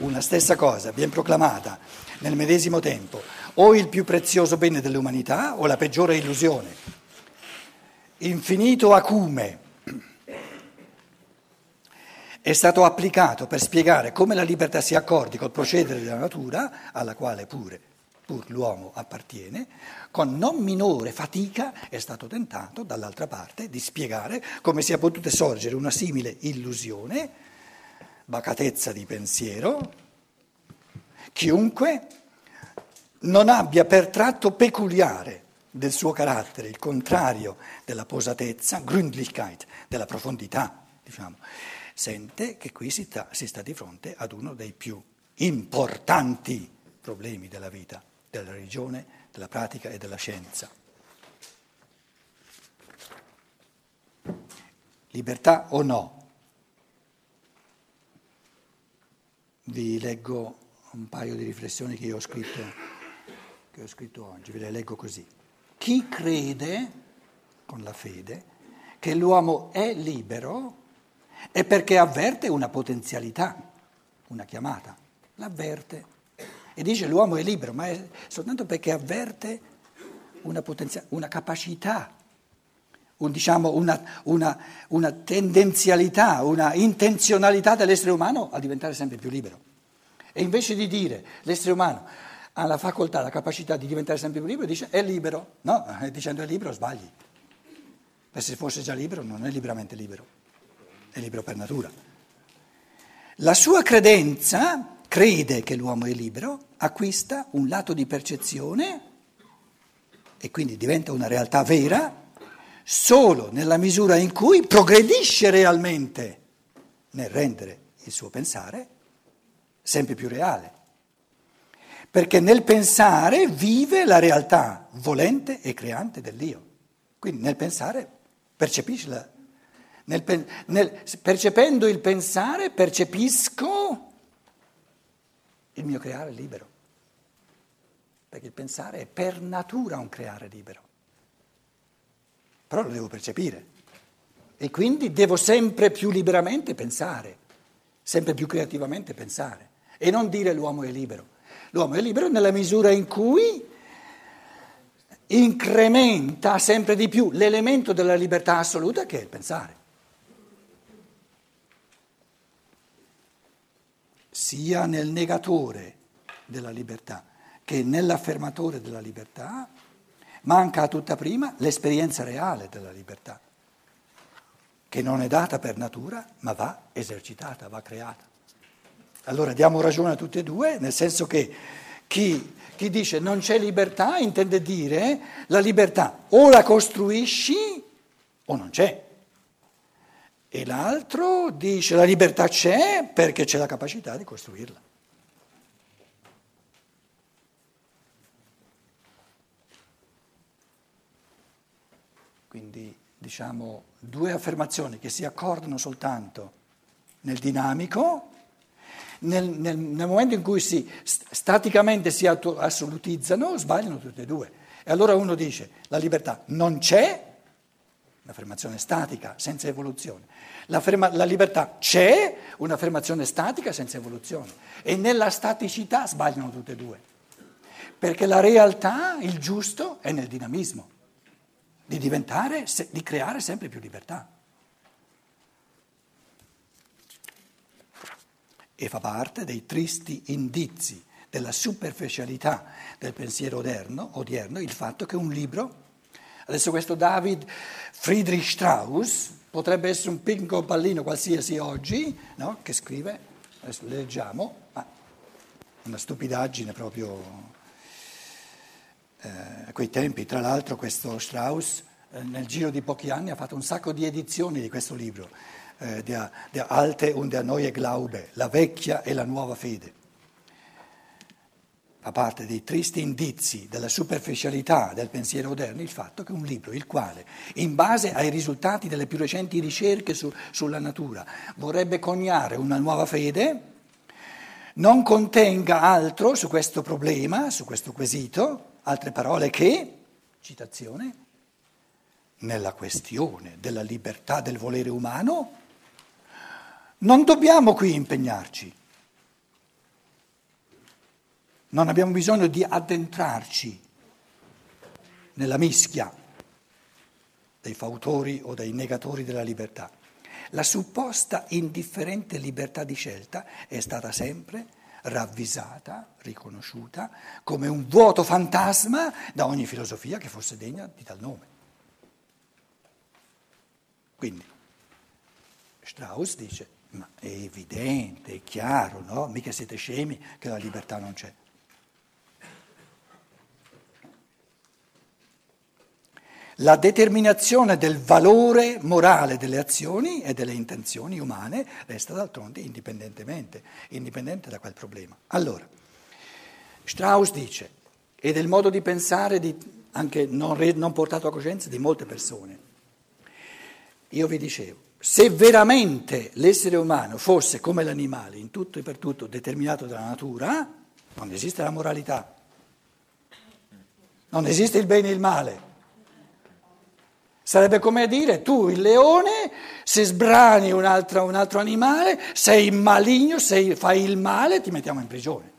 una stessa cosa viene proclamata nel medesimo tempo, o il più prezioso bene dell'umanità o la peggiore illusione. Infinito acume è stato applicato per spiegare come la libertà si accordi col procedere della natura, alla quale pure pur l'uomo appartiene, con non minore fatica è stato tentato, dall'altra parte, di spiegare come sia potuta sorgere una simile illusione, bacatezza di pensiero, chiunque non abbia per tratto peculiare del suo carattere, il contrario della posatezza, Gründlichkeit, della profondità, diciamo, sente che qui si sta, si sta di fronte ad uno dei più importanti problemi della vita della religione, della pratica e della scienza. Libertà o no? Vi leggo un paio di riflessioni che ho scritto, che ho scritto oggi, ve le leggo così. Chi crede con la fede che l'uomo è libero è perché avverte una potenzialità, una chiamata, l'avverte. E dice l'uomo è libero, ma è soltanto perché avverte una, potenzia- una capacità, un, diciamo, una, una, una tendenzialità, una intenzionalità dell'essere umano a diventare sempre più libero. E invece di dire l'essere umano ha la facoltà, la capacità di diventare sempre più libero, dice è libero. No, dicendo è libero sbagli. Perché se fosse già libero non è liberamente libero, è libero per natura. La sua credenza crede che l'uomo è libero, acquista un lato di percezione e quindi diventa una realtà vera solo nella misura in cui progredisce realmente nel rendere il suo pensare sempre più reale. Perché nel pensare vive la realtà volente e creante dell'io. Quindi nel pensare percepisce la, nel, nel, percependo il pensare percepisco il mio creare libero, perché il pensare è per natura un creare libero, però lo devo percepire e quindi devo sempre più liberamente pensare, sempre più creativamente pensare e non dire l'uomo è libero. L'uomo è libero nella misura in cui incrementa sempre di più l'elemento della libertà assoluta che è il pensare. sia nel negatore della libertà che nell'affermatore della libertà, manca a tutta prima l'esperienza reale della libertà, che non è data per natura, ma va esercitata, va creata. Allora diamo ragione a tutte e due, nel senso che chi, chi dice non c'è libertà intende dire la libertà o la costruisci o non c'è. E l'altro dice la libertà c'è perché c'è la capacità di costruirla. Quindi diciamo due affermazioni che si accordano soltanto nel dinamico, nel, nel, nel momento in cui si staticamente si assolutizzano, sbagliano tutte e due. E allora uno dice la libertà non c'è un'affermazione statica, senza evoluzione. la libertà c'è, un'affermazione statica, senza evoluzione. E nella staticità sbagliano tutte e due. Perché la realtà, il giusto, è nel dinamismo, di diventare, di creare sempre più libertà. E fa parte dei tristi indizi della superficialità del pensiero odierno, odierno il fatto che un libro Adesso questo David Friedrich Strauss potrebbe essere un piccolo pallino qualsiasi oggi, no? che scrive, adesso le leggiamo, ma una stupidaggine proprio a quei tempi. Tra l'altro questo Strauss eh, nel giro di pochi anni ha fatto un sacco di edizioni di questo libro, eh, der, der Alte und der Neue Glaube, la vecchia e la nuova fede fa parte dei tristi indizi della superficialità del pensiero moderno il fatto che un libro, il quale, in base ai risultati delle più recenti ricerche su, sulla natura, vorrebbe coniare una nuova fede, non contenga altro su questo problema, su questo quesito, altre parole che, citazione, nella questione della libertà del volere umano, non dobbiamo qui impegnarci Non abbiamo bisogno di addentrarci nella mischia dei fautori o dei negatori della libertà. La supposta indifferente libertà di scelta è stata sempre ravvisata, riconosciuta come un vuoto fantasma da ogni filosofia che fosse degna di tal nome. Quindi Strauss dice, ma è evidente, è chiaro, no? Mica siete scemi che la libertà non c'è. La determinazione del valore morale delle azioni e delle intenzioni umane resta d'altronde indipendentemente, indipendente da quel problema. Allora, Strauss dice, e del modo di pensare di, anche non, non portato a coscienza di molte persone, io vi dicevo, se veramente l'essere umano fosse come l'animale, in tutto e per tutto determinato dalla natura, non esiste la moralità, non esiste il bene e il male. Sarebbe come dire tu il leone, se sbrani un altro, un altro animale, sei maligno, sei, fai il male, ti mettiamo in prigione.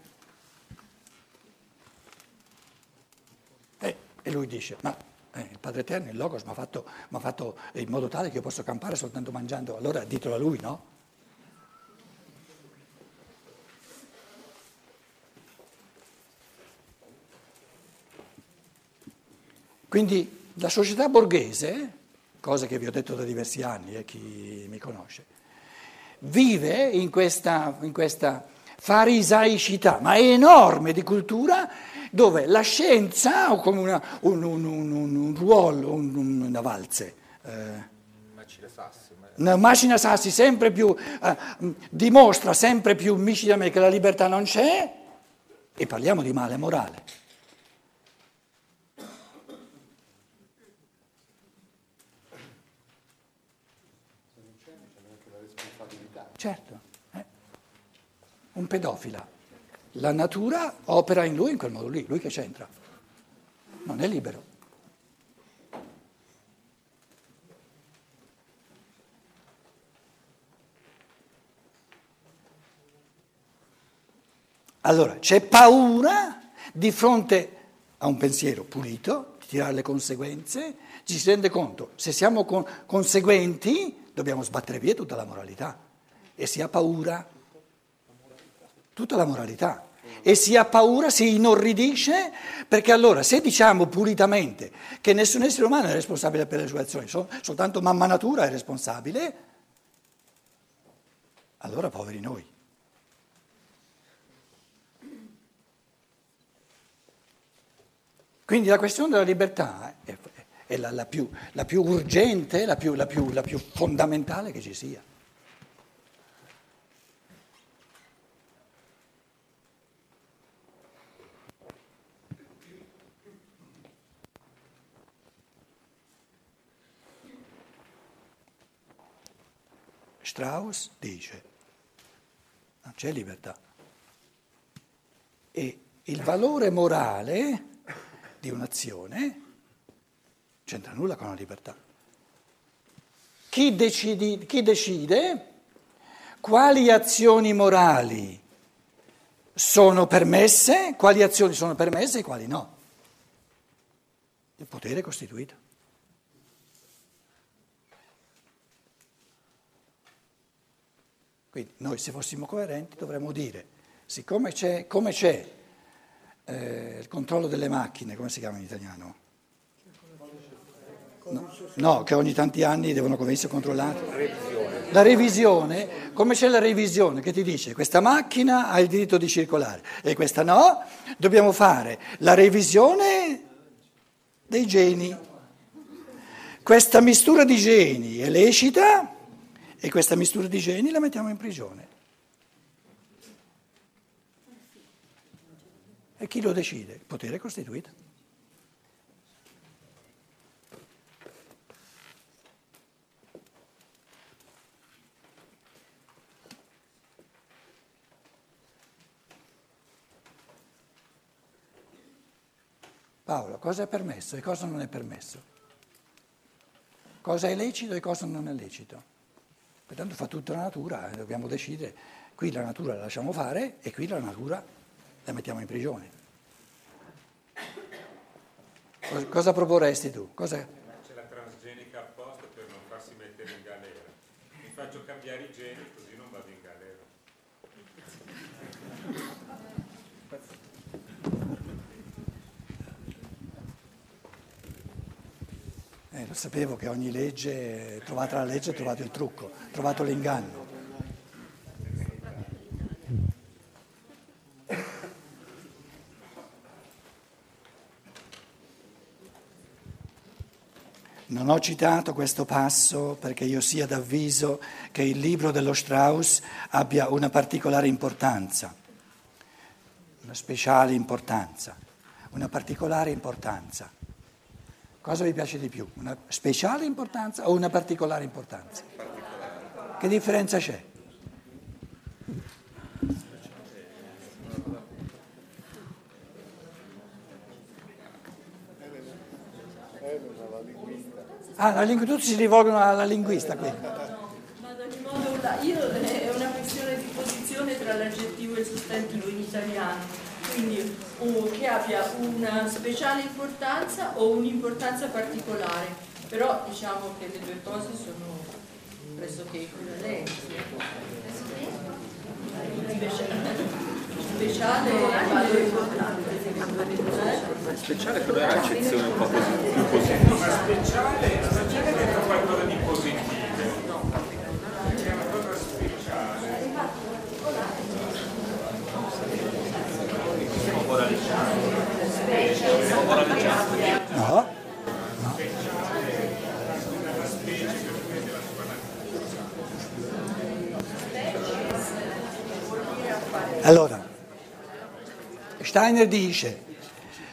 E, e lui dice, ma eh, il Padre Eterno, il Logos, mi ha fatto, fatto, in modo tale che io posso campare soltanto mangiando, allora ditelo a lui, no? Quindi la società borghese, cosa che vi ho detto da diversi anni e eh, chi mi conosce, vive in questa, in questa farisaicità, ma enorme di cultura, dove la scienza ha come una, un, un, un, un, ruolo, una valze. Eh, una macina sassi sempre più, eh, dimostra sempre più micidamente che la libertà non c'è e parliamo di male morale. Certo, eh. Un pedofila. La natura opera in lui in quel modo lì, lui che c'entra. Non è libero. Allora, c'è paura di fronte a un pensiero pulito, di tirare le conseguenze, ci si rende conto, se siamo con- conseguenti dobbiamo sbattere via tutta la moralità e si ha paura, tutta la moralità. E si ha paura, si inorridisce, perché allora se diciamo pulitamente che nessun essere umano è responsabile per le sue azioni, soltanto mamma natura è responsabile, allora poveri noi. Quindi la questione della libertà è, è la, la, più, la, più, urgente, la più, la più fondamentale che ci sia. Strauss dice, non c'è libertà. E il valore morale di un'azione c'entra nulla con la libertà. Chi, decidi, chi decide quali azioni morali sono permesse, quali azioni sono permesse e quali no? Il potere costituito. Quindi noi se fossimo coerenti dovremmo dire, siccome c'è, come c'è eh, il controllo delle macchine, come si chiama in italiano? No, no, che ogni tanti anni devono essere controllate. Revisione. La revisione, come c'è la revisione che ti dice questa macchina ha il diritto di circolare e questa no, dobbiamo fare la revisione dei geni. Questa mistura di geni è lecita e questa mistura di geni la mettiamo in prigione. E chi lo decide? Il potere costituito. Paolo, cosa è permesso e cosa non è permesso? Cosa è lecito e cosa non è lecito? Pertanto fa tutta la natura, eh, dobbiamo decidere, qui la natura la lasciamo fare e qui la natura la mettiamo in prigione. Cosa proporresti tu? Cosa... C'è la transgenica apposta per non farsi mettere in galera. Mi faccio cambiare i geni così non vado in galera. Eh, lo sapevo che ogni legge, trovata la legge, trovato il trucco, trovato l'inganno. Non ho citato questo passo perché io sia d'avviso che il libro dello Strauss abbia una particolare importanza, una speciale importanza, una particolare importanza. Cosa vi piace di più? Una speciale importanza o una particolare importanza? Che differenza c'è? Ah, la lingua, tutti si rivolgono alla linguista qui. Ma ad ogni modo io, è una questione di posizione tra l'aggettivo e il sostantivo in italiano, quindi uh, che abbia una speciale importanza o un'importanza particolare, però diciamo che le due cose sono pressoché equivalenti. Speciale vale importante. Speciale però è un'accezione un po' così, più positiva. Ma speciale, speciale dentro qualcosa di positivo. È una cosa speciale. Siamo moralizzati. Siamo moralizzati. No? Allora, Steiner dice,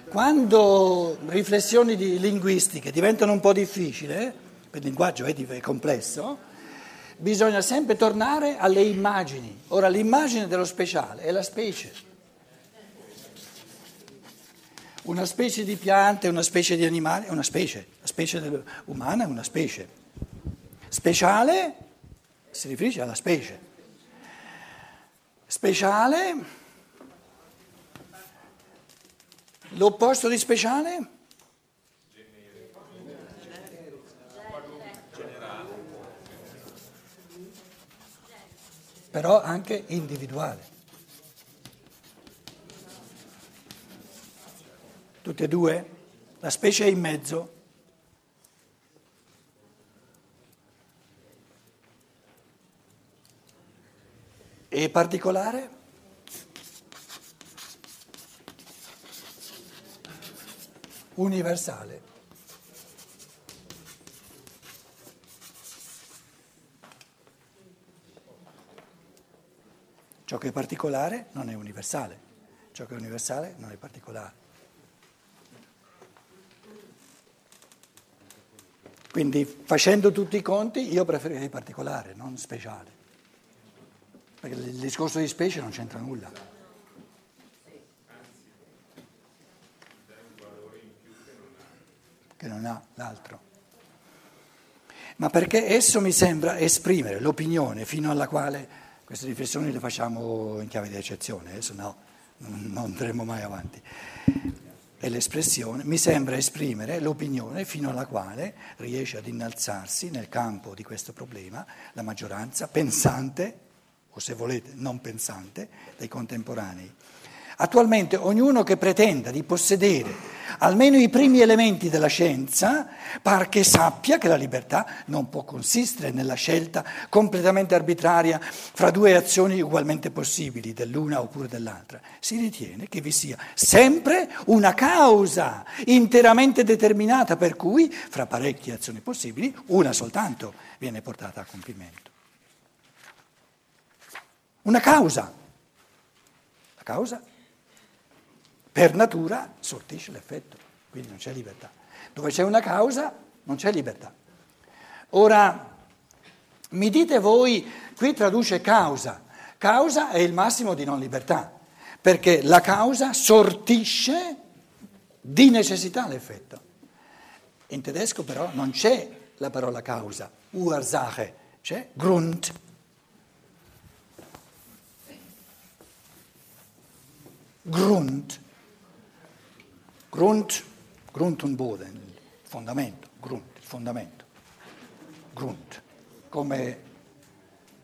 quando riflessioni di linguistiche diventano un po' difficili, per il linguaggio è complesso, bisogna sempre tornare alle immagini. Ora l'immagine dello speciale è la specie. Una specie di piante, una specie di animale è una specie, la specie umana è una specie. Speciale si riferisce alla specie. Speciale, l'opposto di speciale? Però anche individuale. Tutte e due? La specie è in mezzo. E particolare? Universale. Ciò che è particolare non è universale, ciò che è universale non è particolare. Quindi facendo tutti i conti io preferirei particolare, non speciale. Perché il discorso di specie non c'entra nulla. Che non ha l'altro. Ma perché esso mi sembra esprimere l'opinione fino alla quale queste riflessioni le facciamo in chiave di eccezione, adesso no, non andremo mai avanti è l'espressione, mi sembra esprimere l'opinione fino alla quale riesce ad innalzarsi nel campo di questo problema la maggioranza pensante, o se volete non pensante, dei contemporanei. Attualmente ognuno che pretenda di possedere almeno i primi elementi della scienza, par che sappia che la libertà non può consistere nella scelta completamente arbitraria fra due azioni ugualmente possibili, dell'una oppure dell'altra. Si ritiene che vi sia sempre una causa interamente determinata per cui, fra parecchie azioni possibili, una soltanto viene portata a compimento. Una causa. La causa per natura sortisce l'effetto, quindi non c'è libertà. Dove c'è una causa non c'è libertà. Ora, mi dite voi, qui traduce causa, causa è il massimo di non libertà, perché la causa sortisce di necessità l'effetto. In tedesco però non c'è la parola causa, Ursache, c'è Grund. Grund, Grund, Grund und Boden, il fondamento, Grund, il fondamento, Grund, come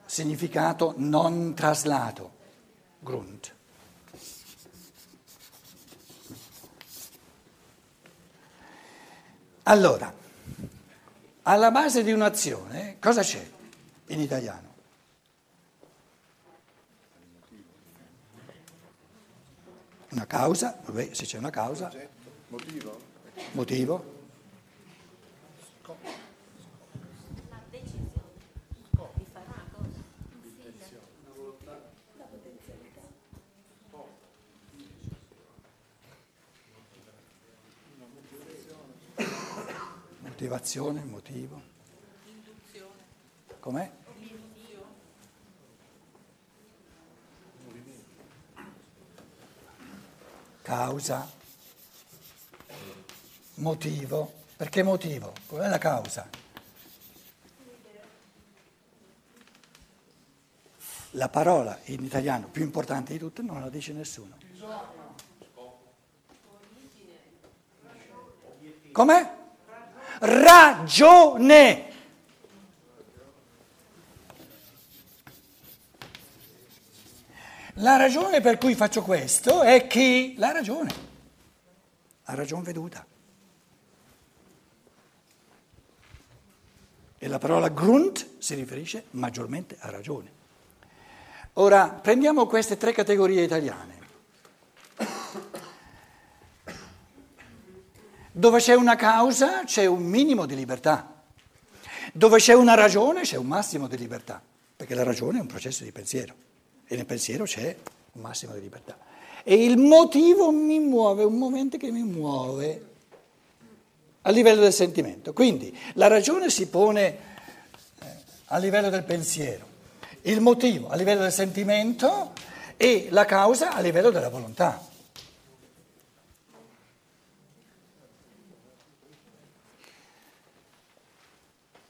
significato non traslato, Grund. Allora, alla base di un'azione cosa c'è in italiano? Una causa, beh, se c'è una causa. Motivo? Motivo? La decisione di fare una cosa. Motivazione, motivo. Com'è? Causa. Motivo. Perché motivo? Qual è la causa? La parola in italiano più importante di tutte non la dice nessuno. Com'è? Ragione. La ragione per cui faccio questo è che la ragione, la ragione veduta. E la parola Grund si riferisce maggiormente a ragione. Ora prendiamo queste tre categorie italiane. Dove c'è una causa c'è un minimo di libertà, dove c'è una ragione c'è un massimo di libertà, perché la ragione è un processo di pensiero e nel pensiero c'è un massimo di libertà. E il motivo mi muove, un momento che mi muove a livello del sentimento. Quindi la ragione si pone eh, a livello del pensiero, il motivo a livello del sentimento e la causa a livello della volontà.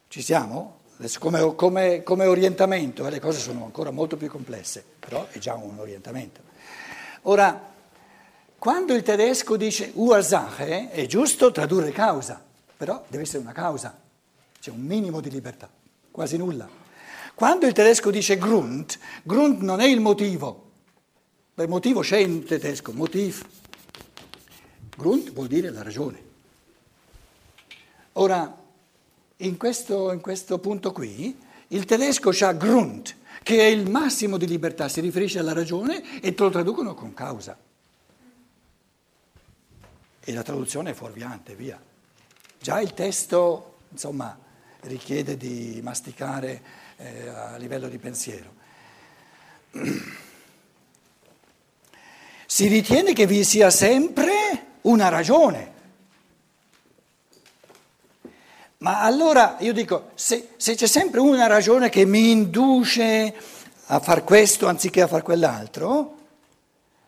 Ci siamo? Adesso come, come, come orientamento, eh, le cose sono ancora molto più complesse, però è già un orientamento. Ora, quando il tedesco dice Ursache, è giusto tradurre causa, però deve essere una causa, c'è un minimo di libertà, quasi nulla. Quando il tedesco dice Grund, Grund non è il motivo, il motivo c'è in tedesco, motiv. Grund vuol dire la ragione. Ora, in questo, in questo punto qui, il tedesco ha Grund, che è il massimo di libertà, si riferisce alla ragione e te lo traducono con causa. E la traduzione è fuorviante, via. Già il testo, insomma, richiede di masticare eh, a livello di pensiero. Si ritiene che vi sia sempre una ragione. Ma allora io dico, se, se c'è sempre una ragione che mi induce a far questo anziché a far quell'altro,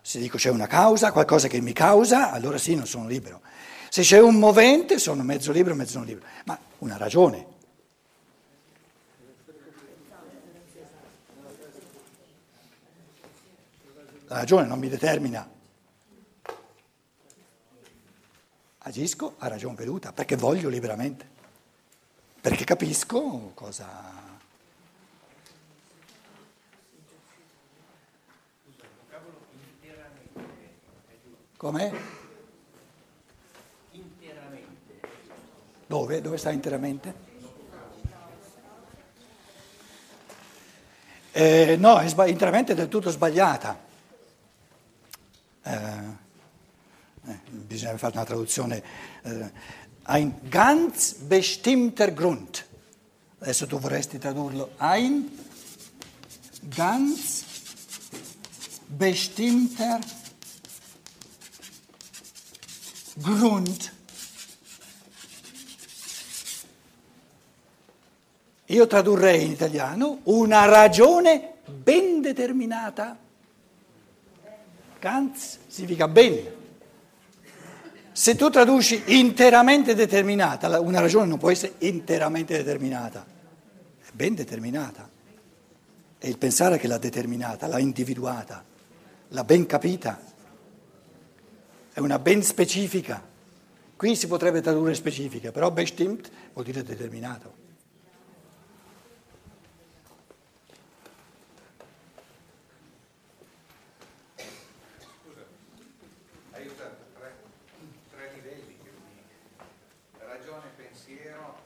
se dico c'è una causa, qualcosa che mi causa, allora sì, non sono libero. Se c'è un movente, sono mezzo libero, mezzo non libero. Ma una ragione. La ragione non mi determina. Agisco a ragione veduta, perché voglio liberamente, perché capisco cosa... Com'è? Interamente. Dove? Dove sta interamente? Eh, no, è sba- interamente del tutto sbagliata. Eh, eh, bisogna fare una traduzione. Ein ganz bestimmter Grund. Adesso tu vorresti tradurlo. Ein ganz bestimmter Grund. Io tradurrei in italiano una ragione ben determinata. Ganz significa ben. Se tu traduci interamente determinata, una ragione non può essere interamente determinata, è ben determinata. È il pensare che l'ha determinata, l'ha individuata, l'ha ben capita. è una ben specifica. Qui si potrebbe tradurre specifica, però bestimmt vuol dire determinato. Hai usato tre, tre livelli che unisci. Ragione, pensiero,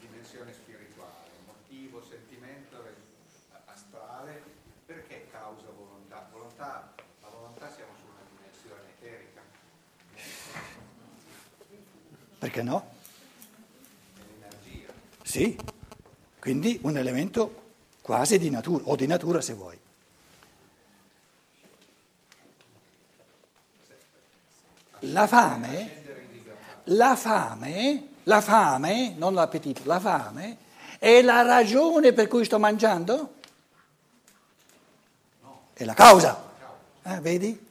dimensione spirituale, motivo, sentimento e astrale. Perché causa, volontà? Volontà, la volontà siamo su una dimensione eterica, Perché no? Sì, quindi un elemento quasi di natura, o di natura se vuoi. La fame, la fame, la fame, non l'appetito, la fame è la ragione per cui sto mangiando? È la causa. Eh, vedi?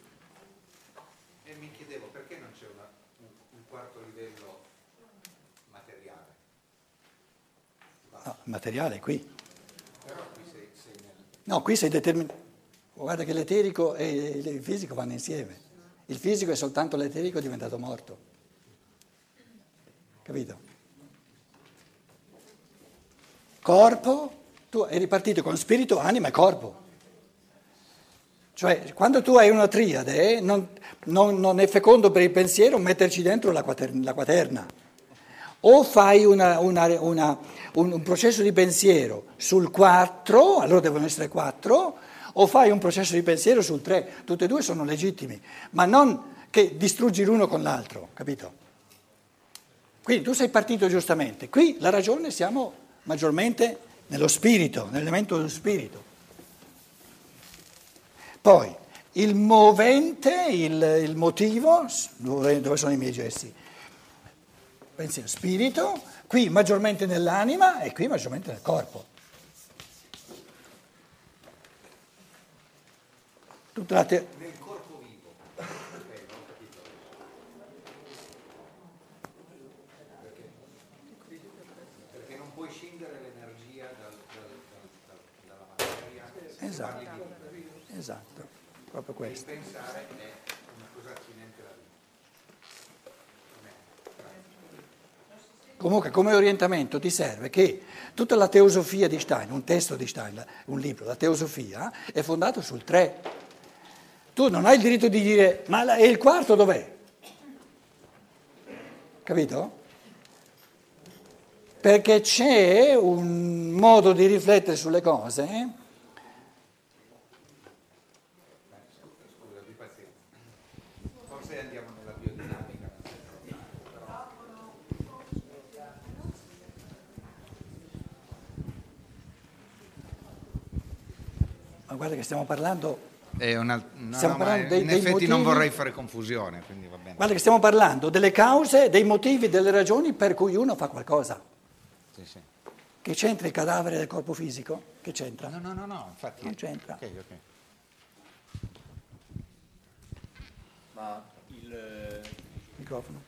E mi chiedevo perché non c'è una- un, un quarto livello materiale. No, il materiale qui. No, qui sei determinato. Guarda che l'eterico e il fisico vanno insieme. Il fisico è soltanto l'eterico diventato morto. Capito? Corpo, tu eri partito con spirito, anima e corpo. Cioè, quando tu hai una triade, non, non- non è fecondo per il pensiero metterci dentro la quaterna. La quaterna. O fai una- una- una- un, un processo di pensiero sul 4, allora devono essere 4, o fai un processo di pensiero sul 3. Tutti e due sono legittimi, ma non che distruggi l'uno con l'altro, capito? Quindi tu sei partito giustamente. Qui la ragione siamo maggiormente nello spirito, nell'elemento dello spirito. Poi il movente, il, il motivo, dove, dove sono i miei gesti? Pensiero, spirito, qui maggiormente nell'anima e qui maggiormente nel corpo. Tutta la te- nel corpo vivo. Ok, non ho capito. Perché? Perché non puoi scindere l'energia dal- dal- dal- dal- dalla materia. Esatto. Esatto, proprio questo. pensare è una cosa attinente alla vita. Non è- Comunque come orientamento ti serve che tutta la teosofia di Stein, un testo di Stein, un libro, la teosofia, è fondato sul 3. Tu non hai il diritto di dire, ma la- e il quarto dov'è? Capito? Perché c'è un modo di riflettere sulle cose eh? Scusa, di pazienza. Forse andiamo nella biodinamica. nel senso, però- ma guarda che stiamo parlando È una, no, Stiamo no, parlando dei- in dei effetti non motivi- vorrei fare confusione, quindi va bene. Guarda che stiamo parlando delle cause, dei motivi, delle ragioni per cui uno fa qualcosa. Sì, sì. Che c'entra il cadavere del corpo fisico? Che c'entra? No, no, no, no, infatti. Non c'entra. Ok, ok. Ma il, Microfono.